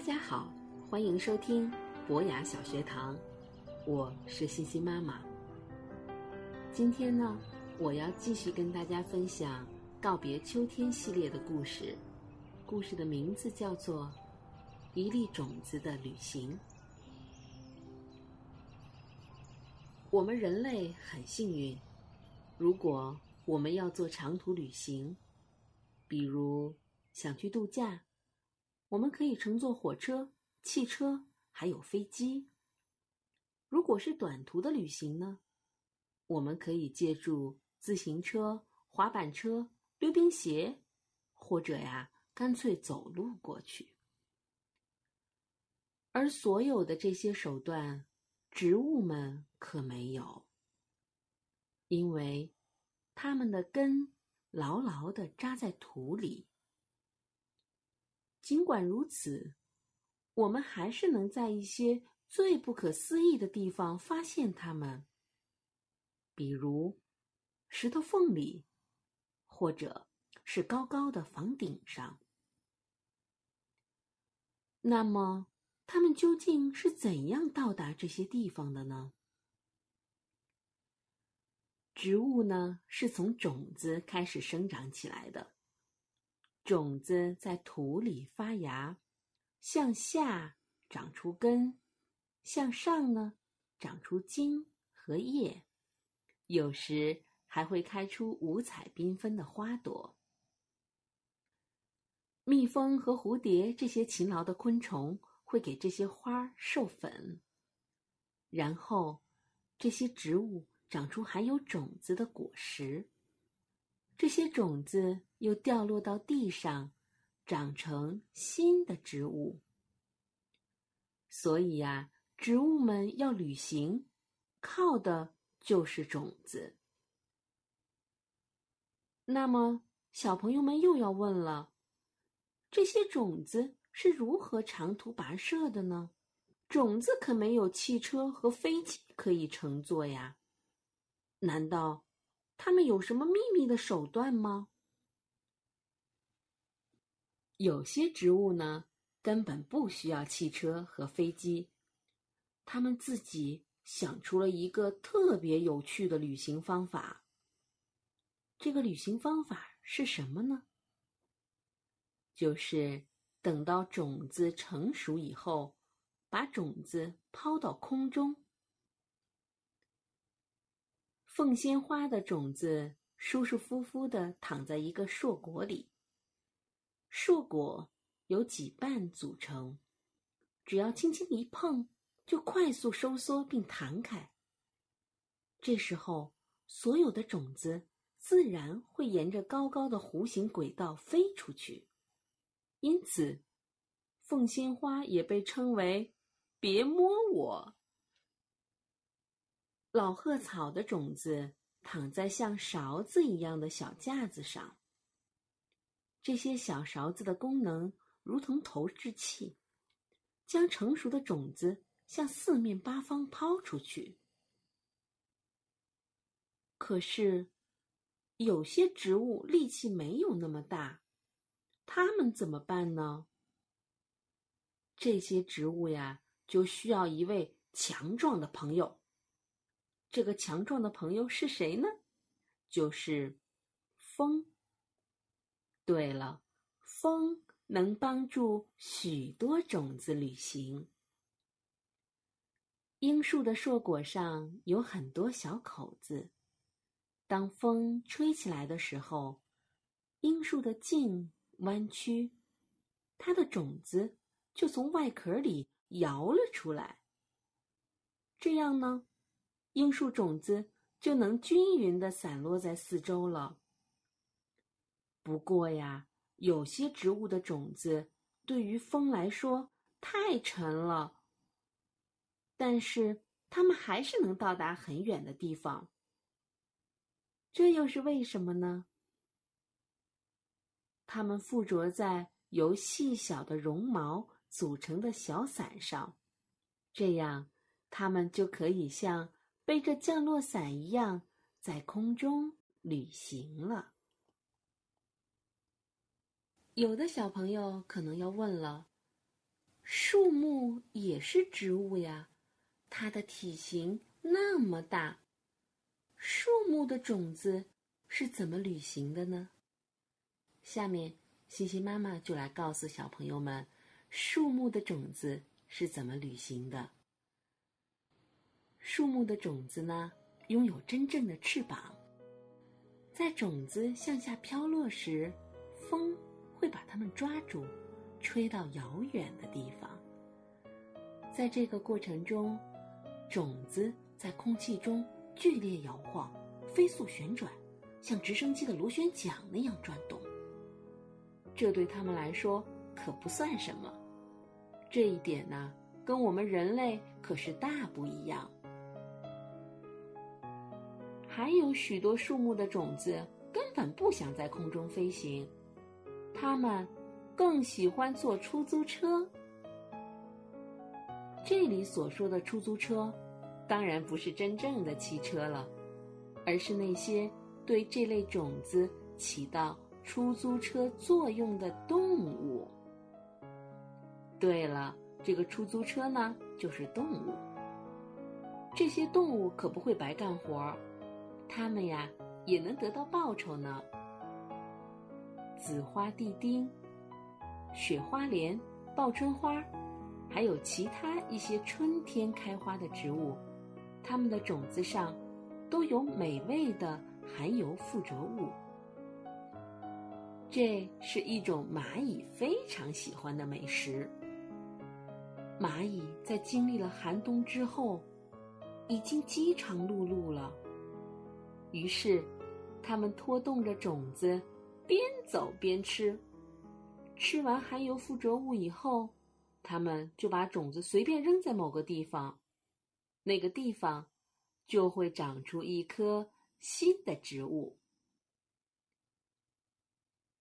大家好，欢迎收听博雅小学堂，我是欣欣妈妈。今天呢，我要继续跟大家分享《告别秋天》系列的故事，故事的名字叫做《一粒种子的旅行》。我们人类很幸运，如果我们要做长途旅行，比如想去度假。我们可以乘坐火车、汽车，还有飞机。如果是短途的旅行呢？我们可以借助自行车、滑板车、溜冰鞋，或者呀，干脆走路过去。而所有的这些手段，植物们可没有，因为它们的根牢牢的扎在土里。尽管如此，我们还是能在一些最不可思议的地方发现它们，比如石头缝里，或者是高高的房顶上。那么，它们究竟是怎样到达这些地方的呢？植物呢，是从种子开始生长起来的。种子在土里发芽，向下长出根，向上呢长出茎和叶，有时还会开出五彩缤纷的花朵。蜜蜂和蝴蝶这些勤劳的昆虫会给这些花授粉，然后这些植物长出含有种子的果实。这些种子又掉落到地上，长成新的植物。所以呀，植物们要旅行，靠的就是种子。那么，小朋友们又要问了：这些种子是如何长途跋涉的呢？种子可没有汽车和飞机可以乘坐呀？难道？他们有什么秘密的手段吗？有些植物呢，根本不需要汽车和飞机，他们自己想出了一个特别有趣的旅行方法。这个旅行方法是什么呢？就是等到种子成熟以后，把种子抛到空中。凤仙花的种子舒舒服服的躺在一个硕果里。硕果由几瓣组成，只要轻轻一碰，就快速收缩并弹开。这时候，所有的种子自然会沿着高高的弧形轨道飞出去。因此，凤仙花也被称为“别摸我”。老鹤草的种子躺在像勺子一样的小架子上。这些小勺子的功能如同投掷器，将成熟的种子向四面八方抛出去。可是，有些植物力气没有那么大，它们怎么办呢？这些植物呀，就需要一位强壮的朋友。这个强壮的朋友是谁呢？就是风。对了，风能帮助许多种子旅行。樱树的硕果上有很多小口子，当风吹起来的时候，樱树的茎弯曲，它的种子就从外壳里摇了出来。这样呢？樱树种子就能均匀的散落在四周了。不过呀，有些植物的种子对于风来说太沉了，但是它们还是能到达很远的地方。这又是为什么呢？它们附着在由细小的绒毛组成的小伞上，这样它们就可以像。背着降落伞一样在空中旅行了。有的小朋友可能要问了：树木也是植物呀，它的体型那么大，树木的种子是怎么旅行的呢？下面，星星妈妈就来告诉小朋友们，树木的种子是怎么旅行的。树木的种子呢，拥有真正的翅膀，在种子向下飘落时，风会把它们抓住。吹到遥远的地方。在这个过程中，种子在空气中剧烈摇晃、飞速旋转，像直升机的螺旋桨那样转动。这对他们来说可不算什么。这一点呢，跟我们人类可是大不一样。还有许多树木的种子根本不想在空中飞行，它们。更喜欢坐出租车。这里所说的出租车，当然不是真正的汽车了，而是那些对这类种子起到出租车作用的动物。对了，这个出租车呢，就是动物。这些动物可不会白干活儿，它们呀也能得到报酬呢。紫花地丁。雪花莲、报春花，还有其他一些春天开花的植物，它们的种子上都有美味的含油附着物。这是一种蚂蚁非常喜欢的美食。蚂蚁在经历了寒冬之后，已经饥肠辘辘了，于是，它们拖动着种子，边走边吃。吃完含油附着物以后，他们就把种子随便扔在某个地方，那个地方就会长出一棵新的植物。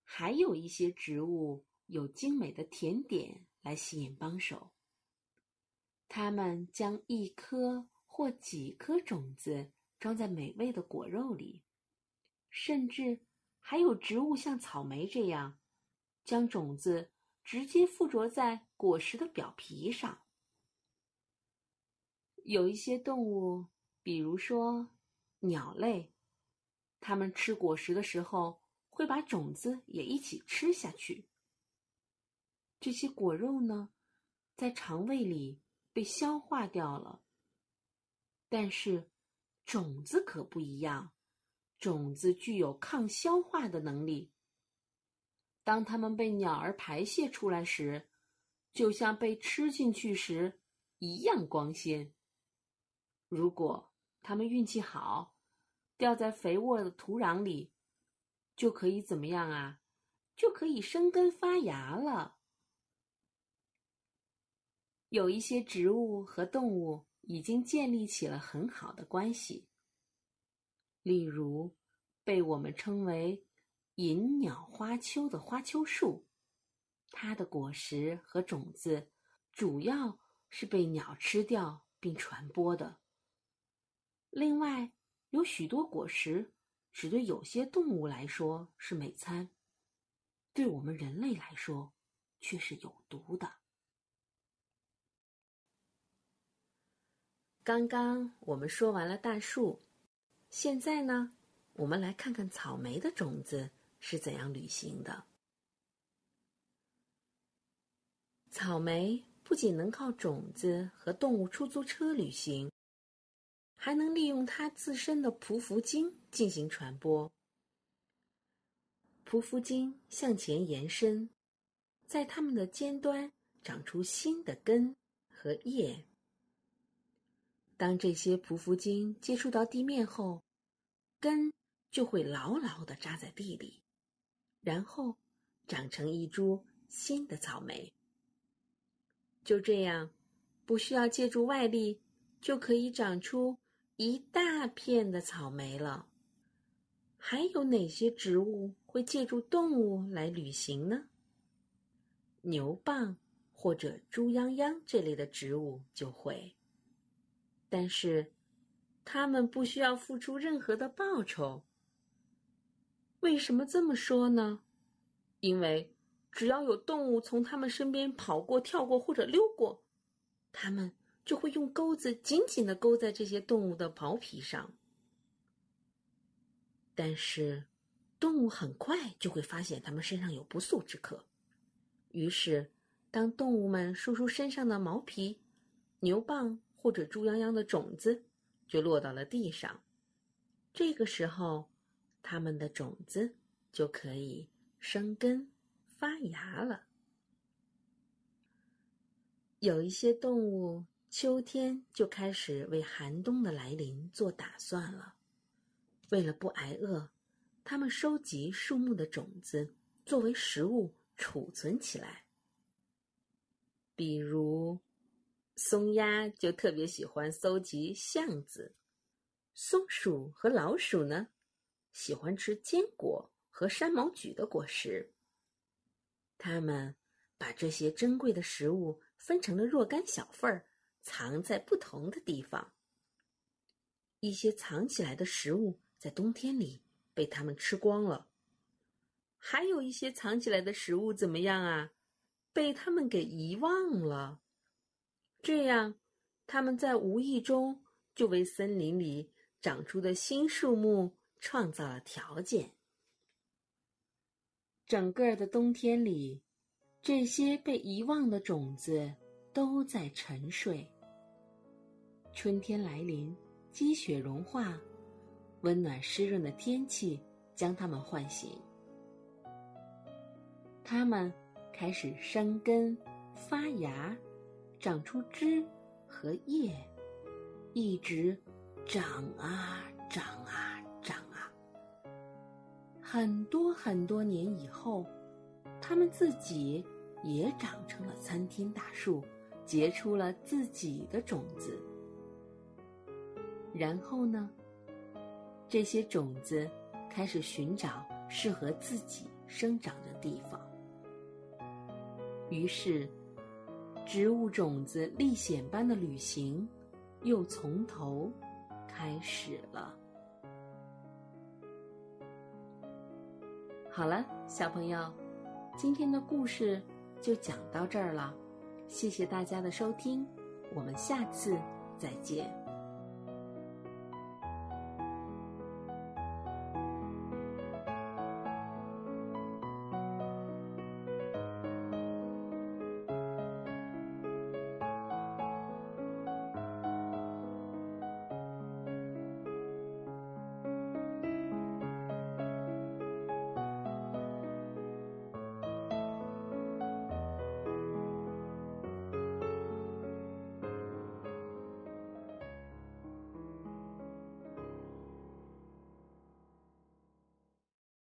还有一些植物有精美的甜点来吸引帮手，他们将一颗或几颗种子装在美味的果肉里，甚至还有植物像草莓这样。将种子直接附着在果实的表皮上。有一些动物，比如说鸟类，它们吃果实的时候会把种子也一起吃下去。这些果肉呢，在肠胃里被消化掉了。但是，种子可不一样，种子具有抗消化的能力。当它们被鸟儿排泄出来时，就像被吃进去时一样光鲜。如果它们运气好，掉在肥沃的土壤里，就可以怎么样啊？就可以生根发芽了。有一些植物和动物已经建立起了很好的关系，例如被我们称为。银鸟花丘的花丘树，它的果实和种子主要是被鸟吃掉并传播的。另外，有许多果实只对有些动物来说是美餐，对我们人类来说却是有毒的。刚刚我们说完了大树，现在呢，我们来看看草莓的种子。是怎样旅行的？草莓不仅能靠种子和动物出租车旅行，还能利用它自身的匍匐茎进行传播。匍匐茎向前延伸，在它们的尖端长出新的根和叶。当这些匍匐茎接触到地面后，根就会牢牢的扎在地里。然后，长成一株新的草莓。就这样，不需要借助外力，就可以长出一大片的草莓了。还有哪些植物会借助动物来旅行呢？牛蒡或者猪泱泱这类的植物就会，但是，它们不需要付出任何的报酬。为什么这么说呢？因为只要有动物从它们身边跑过、跳过或者溜过，它们就会用钩子紧紧的勾在这些动物的毛皮上。但是，动物很快就会发现它们身上有不速之客，于是，当动物们梳梳身上的毛皮，牛蒡或者猪泱泱的种子就落到了地上。这个时候，它们的种子就可以生根发芽了。有一些动物秋天就开始为寒冬的来临做打算了。为了不挨饿，它们收集树木的种子作为食物储存起来。比如，松鸦就特别喜欢搜集橡子。松鼠和老鼠呢，喜欢吃坚果和山毛榉的果实。它们把这些珍贵的食物分成了若干小份儿，藏在不同的地方。一些藏起来的食物在冬天里被它们吃光了，还有一些藏起来的食物怎么样啊？被它们给遗忘了。这样，它们在无意中就为森林里。长出的新树木创造了条件。整个的冬天里，这些被遗忘的种子都在沉睡。春天来临，积雪融化，温暖湿润的天气将它们唤醒。它们开始生根、发芽、长出枝和叶，一直。长啊长啊长啊！很多很多年以后，它们自己也长成了参天大树，结出了自己的种子。然后呢，这些种子开始寻找适合自己生长的地方。于是，植物种子历险般的旅行又从头。开始了。好了，小朋友，今天的故事就讲到这儿了。谢谢大家的收听，我们下次再见。